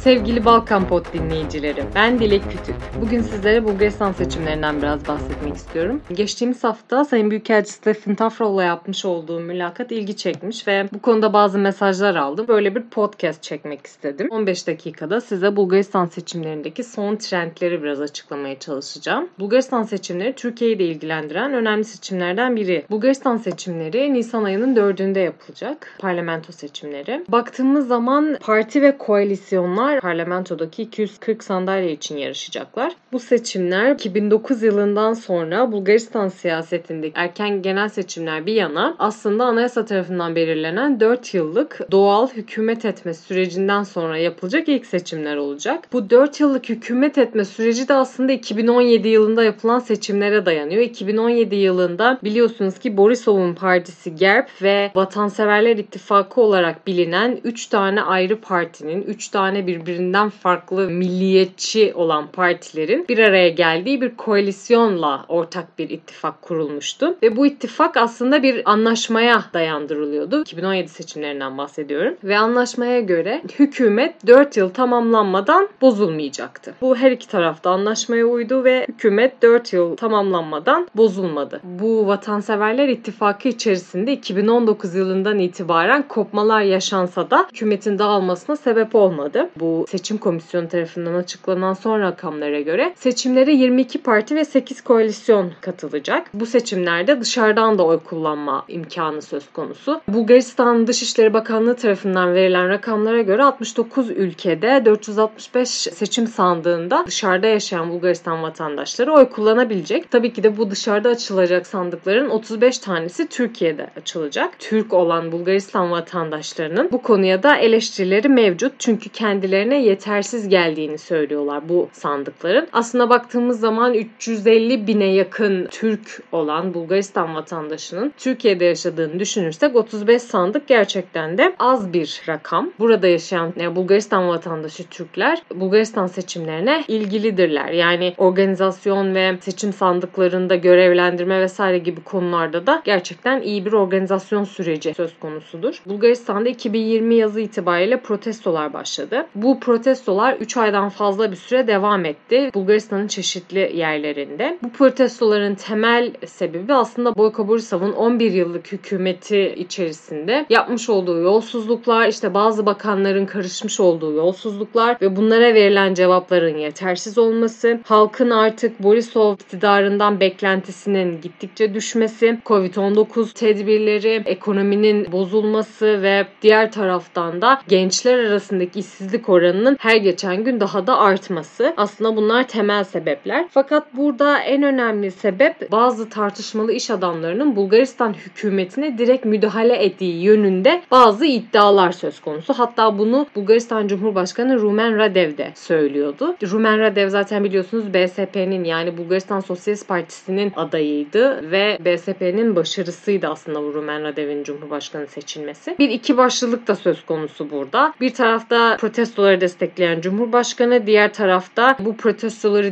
Sevgili Balkan Pod dinleyicileri, ben Dilek Kütük. Bugün sizlere Bulgaristan seçimlerinden biraz bahsetmek istiyorum. Geçtiğimiz hafta Sayın Büyükelçi Stefan Tafrov'la yapmış olduğum mülakat ilgi çekmiş ve bu konuda bazı mesajlar aldım. Böyle bir podcast çekmek istedim. 15 dakikada size Bulgaristan seçimlerindeki son trendleri biraz açıklamaya çalışacağım. Bulgaristan seçimleri Türkiye'yi de ilgilendiren önemli seçimlerden biri. Bulgaristan seçimleri Nisan ayının 4'ünde yapılacak. Parlamento seçimleri. Baktığımız zaman parti ve koalisyonlar parlamentodaki 240 sandalye için yarışacaklar. Bu seçimler 2009 yılından sonra Bulgaristan siyasetindeki erken genel seçimler bir yana aslında anayasa tarafından belirlenen 4 yıllık doğal hükümet etme sürecinden sonra yapılacak ilk seçimler olacak. Bu 4 yıllık hükümet etme süreci de aslında 2017 yılında yapılan seçimlere dayanıyor. 2017 yılında biliyorsunuz ki Borisov'un partisi GERB ve Vatanseverler İttifakı olarak bilinen 3 tane ayrı partinin, 3 tane birbirinden farklı milliyetçi olan partilerin bir araya geldiği bir koalisyonla ortak bir ittifak kurulmuştu. Ve bu ittifak aslında bir anlaşmaya dayandırılıyordu. 2017 seçimlerinden bahsediyorum. Ve anlaşmaya göre hükümet 4 yıl tamamlanmadan bozulmayacaktı. Bu her iki tarafta anlaşmaya uydu ve hükümet 4 yıl tamamlanmadan bozulmadı. Bu vatanseverler ittifakı içerisinde 2019 yılından itibaren kopmalar yaşansa da hükümetin dağılmasına sebep olmadı. Bu seçim komisyonu tarafından açıklanan son rakamlara göre seçimlere 22 parti ve 8 koalisyon katılacak. Bu seçimlerde dışarıdan da oy kullanma imkanı söz konusu. Bulgaristan Dışişleri Bakanlığı tarafından verilen rakamlara göre 69 ülkede 465 seçim sandığında dışarıda yaşayan Bulgaristan vatandaşları oy kullanabilecek. Tabii ki de bu dışarıda açılacak sandıkların 35 tanesi Türkiye'de açılacak. Türk olan Bulgaristan vatandaşlarının bu konuya da eleştirileri mevcut. Çünkü kendilerine yetersiz geldiğini söylüyorlar bu sandıkların. Aslında baktığımız zaman 350 bine yakın Türk olan Bulgaristan vatandaşının Türkiye'de yaşadığını düşünürsek 35 sandık gerçekten de az bir rakam. Burada yaşayan Bulgaristan vatandaşı Türkler Bulgaristan seçimlerine ilgilidirler. Yani organizasyon ve seçim sandıklarında görevlendirme vesaire gibi konularda da gerçekten iyi bir organizasyon süreci söz konusudur. Bulgaristan'da 2020 yazı itibariyle protestolar başladı. Bu protestolar 3 aydan fazla bir süre devam etti. Bulgaristan'ın çeşitli yerlerinde. Bu protestoların temel sebebi aslında Boyko Borisov'un 11 yıllık hükümeti içerisinde yapmış olduğu yolsuzluklar, işte bazı bakanların karışmış olduğu yolsuzluklar ve bunlara verilen cevapların yetersiz olması, halkın artık Borisov iktidarından beklentisinin gittikçe düşmesi, Covid-19 tedbirleri, ekonominin bozulması ve diğer taraftan da gençler arasındaki işsizlik oranı oranının her geçen gün daha da artması. Aslında bunlar temel sebepler. Fakat burada en önemli sebep bazı tartışmalı iş adamlarının Bulgaristan hükümetine direkt müdahale ettiği yönünde bazı iddialar söz konusu. Hatta bunu Bulgaristan Cumhurbaşkanı Rumen Radev de söylüyordu. Rumen Radev zaten biliyorsunuz BSP'nin yani Bulgaristan Sosyalist Partisi'nin adayıydı ve BSP'nin başarısıydı aslında bu Rumen Radev'in Cumhurbaşkanı seçilmesi. Bir iki başlılık da söz konusu burada. Bir tarafta protestoları destekleyen Cumhurbaşkanı, diğer tarafta bu protestoları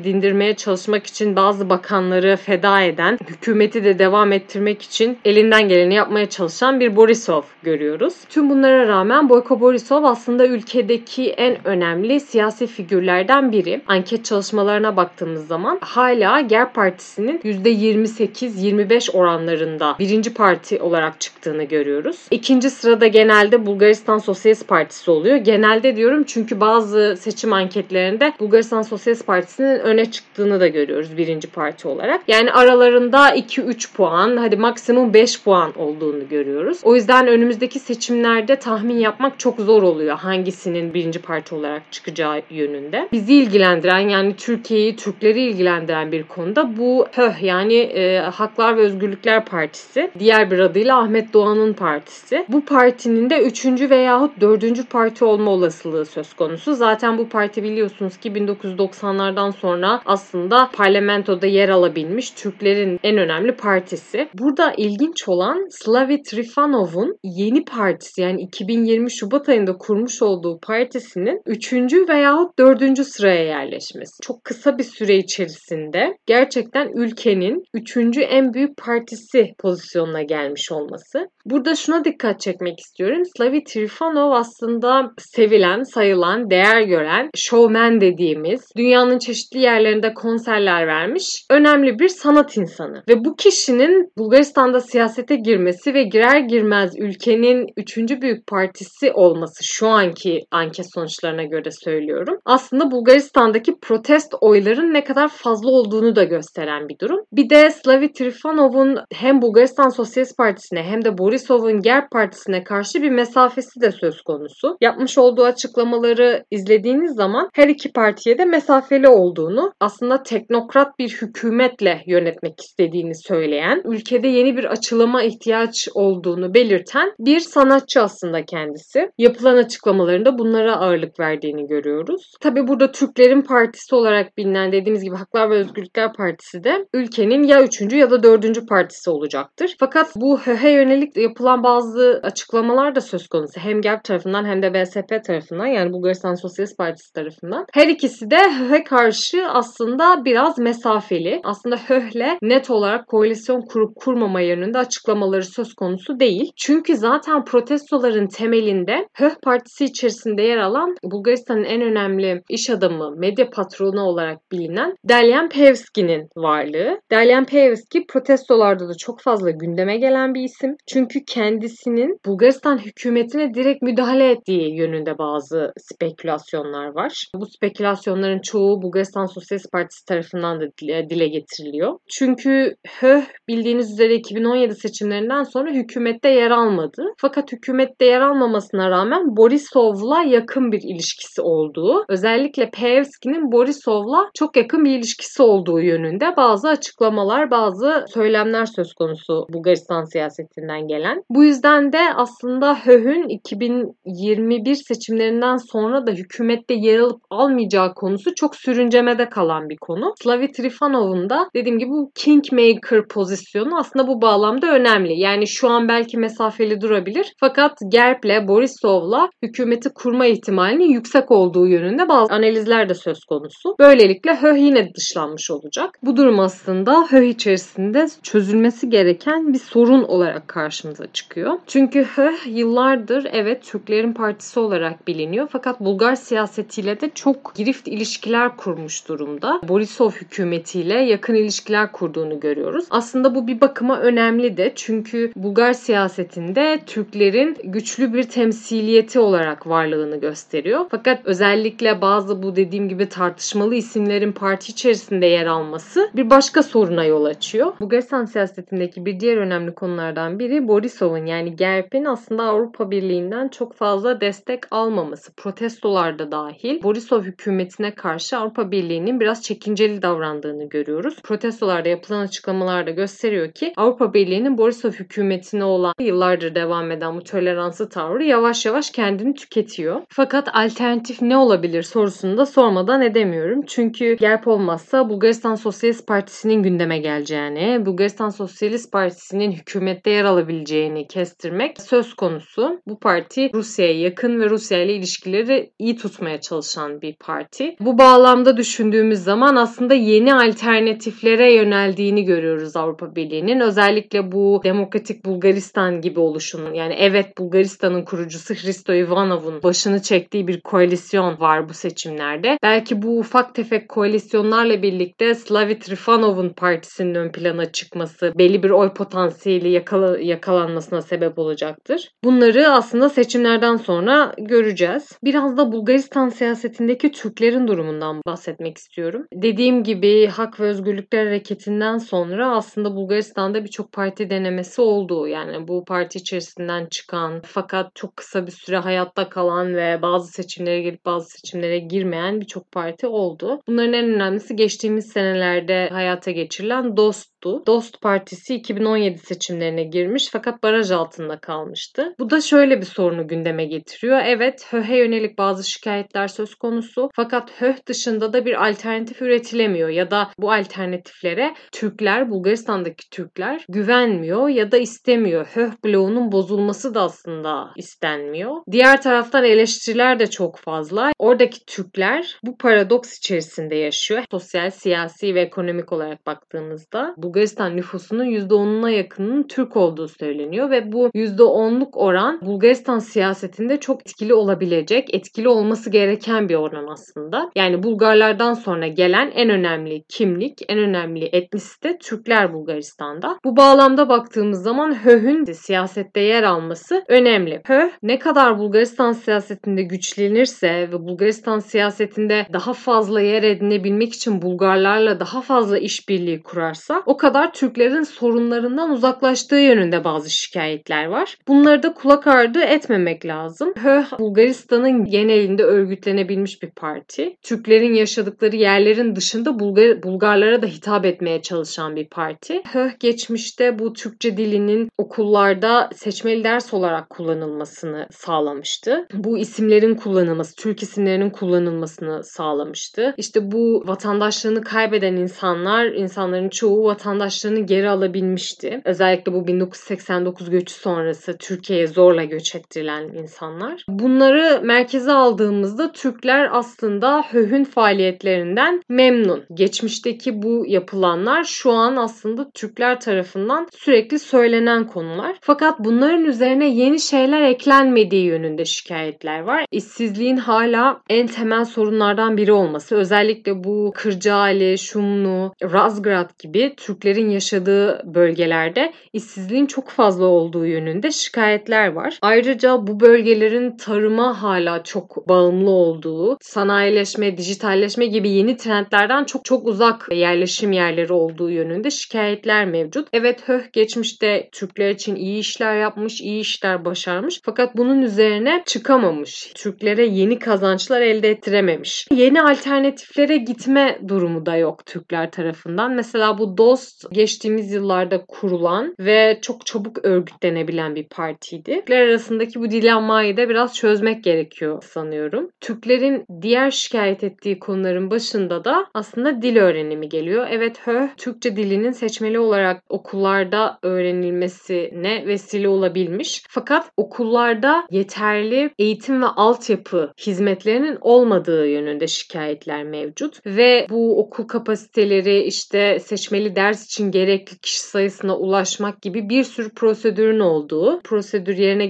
dindirmeye çalışmak için bazı bakanları feda eden, hükümeti de devam ettirmek için elinden geleni yapmaya çalışan bir Borisov görüyoruz. Tüm bunlara rağmen Boyko Borisov aslında ülkedeki en önemli siyasi figürlerden biri. Anket çalışmalarına baktığımız zaman hala GER Partisi'nin %28-25 oranlarında birinci parti olarak çıktığını görüyoruz. İkinci sırada genelde Bulgaristan Sosyalist Partisi oluyor. Genelde diyorum çünkü bazı seçim anketlerinde Bulgaristan Sosyalist Partisi'nin öne çıktığını da görüyoruz birinci parti olarak. Yani aralarında 2-3 puan hadi maksimum 5 puan olduğunu görüyoruz. O yüzden önümüzdeki seçimlerde tahmin yapmak çok zor oluyor hangisinin birinci parti olarak çıkacağı yönünde. Bizi ilgilendiren yani Türkiye'yi, Türkleri ilgilendiren bir konuda bu HÖH yani e, Haklar ve Özgürlükler Partisi. Diğer bir adıyla Ahmet Doğan'ın partisi. Bu partinin de 3. veyahut 4. parti olma olasılığı söz konusu. Zaten bu parti biliyorsunuz ki 1990'lar 2010'lardan sonra aslında parlamentoda yer alabilmiş Türklerin en önemli partisi. Burada ilginç olan Slavi Trifanov'un yeni partisi yani 2020 Şubat ayında kurmuş olduğu partisinin 3. veyahut 4. sıraya yerleşmesi. Çok kısa bir süre içerisinde gerçekten ülkenin 3. en büyük partisi pozisyonuna gelmiş olması. Burada şuna dikkat çekmek istiyorum. Slavi Trifanov aslında sevilen, sayılan, değer gören, showman dediğimiz, dünyanın çeşitli yerlerinde konserler vermiş önemli bir sanat insanı. Ve bu kişinin Bulgaristan'da siyasete girmesi ve girer girmez ülkenin üçüncü büyük partisi olması şu anki anket sonuçlarına göre söylüyorum. Aslında Bulgaristan'daki protest oyların ne kadar fazla olduğunu da gösteren bir durum. Bir de Slavi Trifanov'un hem Bulgaristan Sosyalist Partisi'ne hem de Borisov'un GERB Partisi'ne karşı bir mesafesi de söz konusu. Yapmış olduğu açıklamaları izlediğiniz zaman her iki partiye de mesafeli olduğunu, aslında teknokrat bir hükümetle yönetmek istediğini söyleyen, ülkede yeni bir açılıma ihtiyaç olduğunu belirten bir sanatçı aslında kendisi. Yapılan açıklamalarında bunlara ağırlık verdiğini görüyoruz. Tabi burada Türklerin Partisi olarak bilinen dediğimiz gibi Haklar ve Özgürlükler Partisi de ülkenin ya üçüncü ya da dördüncü partisi olacaktır. Fakat bu HÖH'e yönelik yapılan bazı açıklamalar da söz konusu. Hem GERB tarafından hem de BSP tarafından yani Bulgaristan Sosyalist Partisi tarafından. Her ikisi de HÖH'e karşı aslında biraz mesafeli. Aslında HÖH'le net olarak koalisyon kurup kurmama yönünde açıklamaları söz konusu değil. Çünkü zaten protestoların temelinde HÖH Partisi içerisinde yer alan Bulgaristan'ın en önemli iş adamı, medya patronu olarak bilinen Delyan Pevski'nin varlığı. Delyan Pevski protestolarda da çok fazla gündeme gelen bir isim. Çünkü kendisinin Bulgaristan hükümetine direkt müdahale ettiği yönünde bazı spekülasyonlar var. Bu spekülasyonların çoğu Bulgaristan Sosyalist Partisi tarafından da dile getiriliyor. Çünkü HÖH bildiğiniz üzere 2017 seçimlerinden sonra hükümette yer almadı. Fakat hükümette yer almamasına rağmen Borisov'la yakın bir ilişkisi olduğu, özellikle Peevski'nin Borisov'la çok yakın bir ilişkisi olduğu yönünde bazı açıklamalar, bazı söylemler söz konusu Bulgaristan siyasetinden gelen. Bu yüzden de aslında HÖH'ün 2021 seçimlerinden sonra da hükümette yer alıp almayacağı konusu çok sürüncemede kalan bir konu. Slavi Trifanov'un da dediğim gibi bu kingmaker pozisyonu aslında bu bağlamda önemli. Yani şu an belki mesafeli durabilir. Fakat GERB'le, Borisov'la hükümeti kurma ihtimalinin yüksek olduğu yönünde bazı analizler de söz konusu. Böylelikle HÖH yine dışlanmış olacak. Bu durum aslında HÖH içerisinde çözülmesi gereken bir sorun olarak karşımıza çıkıyor. Çünkü HÖH yıllardır evet Türklerin partisi olarak biliniyor fakat Bulgar siyasetiyle de çok girift ilişkiler kurmuş durumda. Borisov hükümetiyle yakın ilişkiler kurduğunu görüyoruz. Aslında bu bir bakıma önemli de çünkü Bulgar siyasetinde Türklerin güçlü bir temsiliyeti olarak varlığını gösteriyor. Fakat özellikle bazı bu dediğim gibi tartışmalı isimlerin parti içerisinde yer alması bir başka soruna yol açıyor. Bulgaristan siyasetindeki bir diğer önemli konulardan biri Borisov'un yani GERB'in aslında Avrupa Birliği'nden çok fazla destek almaması. Protestolarda dahil Borisov hükümetine karşı Avrupa Birliği'nin biraz çekinceli davrandığını görüyoruz. Protestolarda yapılan açıklamalar da gösteriyor ki Avrupa Birliği'nin Borisov hükümetine olan yıllardır devam eden bu toleranslı tavrı yavaş yavaş kendini tüketiyor. Fakat alternatif ne olabilir sorusunu da sormadan edemiyorum. Çünkü GERB olmazsa Bulgaristan Sosyalist Partisi'nin gündeme geleceğini, Bulgaristan Sosyalist Partisi'nin hükümette yer alabileceğini kestirmek söz konusu. Bu parti Rusya'ya yakın ve Rusya ile ilişkileri iyi tutmaya çalışan bir parti. Bu bağlamda düşündüğümüz zaman aslında yeni alternatiflere yöneldiğini görüyoruz Avrupa Birliği'nin. Özellikle bu Demokratik Bulgaristan gibi oluşunun yani evet Bulgaristan'ın kurucusu Hristo Ivanov'un başını çektiği bir koalisyon var bu seçimlerde. Belki bu ufak tefek koalisyonlarla birlikte Slavi Trifanov'un partisinin ön plana çıkması, belli bir oy potansiyeli yakala, yakalanmasına sebep olacaktır. Bunları aslında seçimlerden sonra göreceğiz. Biraz da Bulgaristan siyasetindeki Türklerin durumundan bahsetmek istiyorum. Dediğim gibi Hak ve Özgürlükler Hareketi'nden sonra aslında Bulgaristan'da birçok parti denemesi oldu. Yani bu parti içerisinden çıkan fakat çok kısa bir süre hayatta kalan ve bazı seçimlere gelip bazı seçimlere girmeyen birçok parti oldu. Bunların en önemlisi geçtiğimiz senelerde hayata geçirilen DOST DOST'tu. DOST Partisi 2017 seçimlerine girmiş fakat baraj altında kalmıştı. Bu da şöyle bir sorunu gündeme getiriyor. Evet HÖH'e yönelik bazı şikayetler söz konusu fakat HÖH dışında da bir alternatif üretilemiyor ya da bu alternatiflere Türkler, Bulgaristan'daki Türkler güvenmiyor ya da istemiyor. HÖH bloğunun bozulması da aslında istenmiyor. Diğer taraftan eleştiriler de çok fazla. Oradaki Türkler bu paradoks içerisinde yaşıyor. Sosyal, siyasi ve ekonomik olarak baktığımızda Bulgaristan nüfusunun %10'una yakınının Türk olduğu söyleniyor ve bu %10'luk oran Bulgaristan siyasetinde çok etkili olabilecek, etkili olması gereken bir oran aslında. Yani Bulgarlardan sonra gelen en önemli kimlik, en önemli etnisite Türkler Bulgaristan'da. Bu bağlamda baktığımız zaman HÖH'ün siyasette yer alması önemli. HÖH ne kadar Bulgaristan siyasetinde güçlenirse ve Bulgaristan siyasetinde daha fazla yer edinebilmek için Bulgarlarla daha fazla işbirliği kurarsa o kadar Türklerin sorunlarından uzaklaştığı yönünde bazı şikayetler var. Bunları da kulak ardı etmemek lazım. HÖH Bulgaristan'ın genelinde örgütlenebilmiş bir parti. Türklerin yaşadıkları yerlerin dışında Bulgar Bulgarlara da hitap etmeye çalışan bir parti. HÖH geçmişte bu Türkçe dilinin okullarda seçmeli ders olarak kullanılmasını sağlamıştı. Bu isimlerin kullanılması, Türk isimlerinin kullanılmasını sağlamıştı. İşte bu vatandaşlığını kaybeden insanlar, insanların çoğu vatandaşlığını geri alabilmişti. Özellikle bu 1989 göçü sonrası Türkiye'ye zorla göç ettirilen insanlar. Bunları merkeze aldığımızda Türkler aslında HÖH'ün faaliyetlerinden memnun. Geçmişteki bu yapılanlar şu an aslında Türkler tarafından sürekli söylenen konular. Fakat bunların üzerine yeni şeyler eklenmediği yönünde şikayetler var. İşsizliğin hala en temel sorunlardan biri olması. Özellikle bu Kırcaali, Şumlu, Razgrad gibi Türklerin yaşadığı bölgelerde işsizliğin çok fazla olduğu yönünde şikayetler var. Ayrıca bu bölgelerin tarıma hala çok bağımlı olduğu, sanayileşme, dijitalleşme gibi yeni trendlerden çok çok uzak yerleşim yerleri olduğu yönünde şikayetler mevcut. Evet HÖH geçmişte Türkler için iyi işler yapmış, iyi işler başarmış. Fakat bunun üzerine çıkamamış. Türklere yeni kazançlar elde ettirememiş. Yeni alternatiflere gitme durumu da yok Türkler tarafından. Mesela bu DOST geçtiğimiz yıllarda kurulan ve çok çabuk örgütlenebilen bir partiydi. Türkler arasındaki bu dilemmayı da biraz çözmek gerekiyor sanıyorum. Türklerin diğer şikayet ettiği konuların başında da aslında dil öğrenimi geliyor. Evet HÖ Türkçe dilinin seçmeli olarak okullarda öğrenilmesine vesile olabilmiş. Fakat okullarda yeterli eğitim ve altyapı hizmetlerinin olmadığı yönünde şikayetler mevcut ve bu okul kapasiteleri işte seçmeli ders için gerekli kişi sayısına ulaşmak gibi bir sürü prosedürün olduğu, prosedür yerine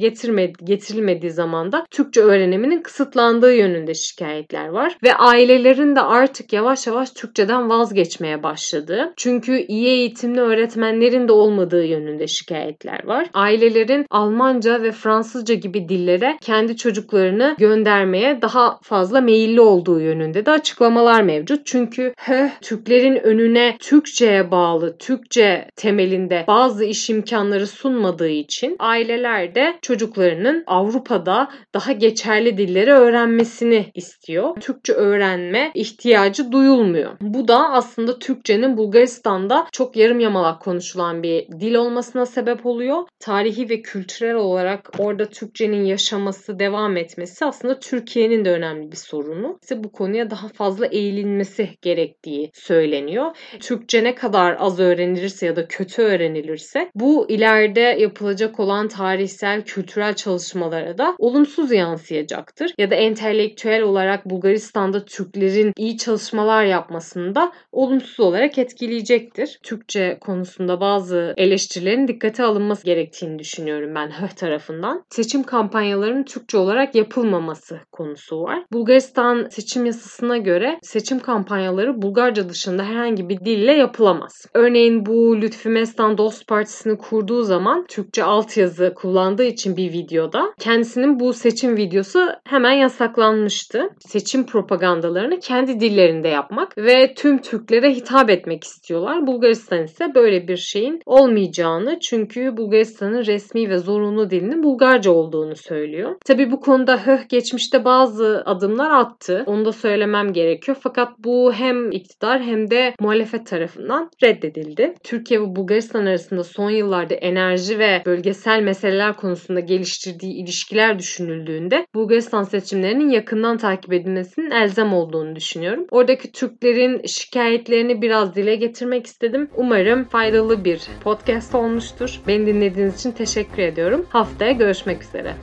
getirilmediği zaman da Türkçe öğreniminin kısıtlandığı yönünde şikayetler var ve ailelerin de artık yavaş yavaş Türkçeden vazgeçmeye başladığı. Çünkü iyi eğitimli öğretmenlerin de olmadığı yönünde şikayetler var. Ailelerin Almanca ve Fransızca gibi dillere kendi çocuklarını göndermeye daha fazla meyilli olduğu yönünde de açıklamalar mevcut. Çünkü Türklerin önüne Türkçe'ye bağlı, Türkçe temelinde bazı iş imkanları sunmadığı için aileler de çocuklarının Avrupa'da daha geçerli dilleri öğrenmesini istiyor. Türkçe öğrenme ihtiyacı duyulmuyor. Bu da aslında Türkçenin Bulgaristan'da çok yarım yamalak konuşulan bir dil olmasına sebep oluyor. Tarihi ve kültürel olarak orada Türkçenin yaşaması, devam etmesi aslında Türkiye'nin de önemli bir sorunu. İşte bu konuya daha fazla eğilinmesi gerektiği söyleniyor. Türkçe ne kadar az öğrenilirse ya da kötü öğrenilirse bu ileride yapılacak olan tarihsel, kültürel çalışmalara da olumsuz yansıyacaktır. Ya da entelektüel olarak Bulgaristan'da Türklerin iyi çalışmalar yapmasını da olumsuz olarak etkileyecektir. Türkçe konusunda bazı eleştirilerin dikkate alınması gerektiğini düşünüyorum ben HÖH tarafından. Seçim kampanyalarının Türkçe olarak yapılmaması konusu var. Bulgaristan seçim yasasına göre seçim kampanyaları Bulgarca dışında herhangi bir dille yapılamaz. Örneğin bu Lütfi Mestan Dost Partisi'ni kurduğu zaman Türkçe altyazı kullandığı için bir videoda kendisinin bu seçim videosu hemen yasaklanmıştı. Seçim propagandalarını kendi dillerinde yapmak ve tüm Türklere hitap etmek istiyorlar. Bulgaristan ise böyle bir şeyin olmayacağını çünkü Bulgaristan'ın resmi ve zorunlu dilinin Bulgarca olduğunu söylüyor. Tabi bu konuda HÖH geçmişte bazı adımlar attı. Onu da söylemem gerekiyor. Fakat bu hem iktidar hem de muhalefet tarafından reddedildi reddedildi. Türkiye ve Bulgaristan arasında son yıllarda enerji ve bölgesel meseleler konusunda geliştirdiği ilişkiler düşünüldüğünde Bulgaristan seçimlerinin yakından takip edilmesinin elzem olduğunu düşünüyorum. Oradaki Türklerin şikayetlerini biraz dile getirmek istedim. Umarım faydalı bir podcast olmuştur. Beni dinlediğiniz için teşekkür ediyorum. Haftaya görüşmek üzere.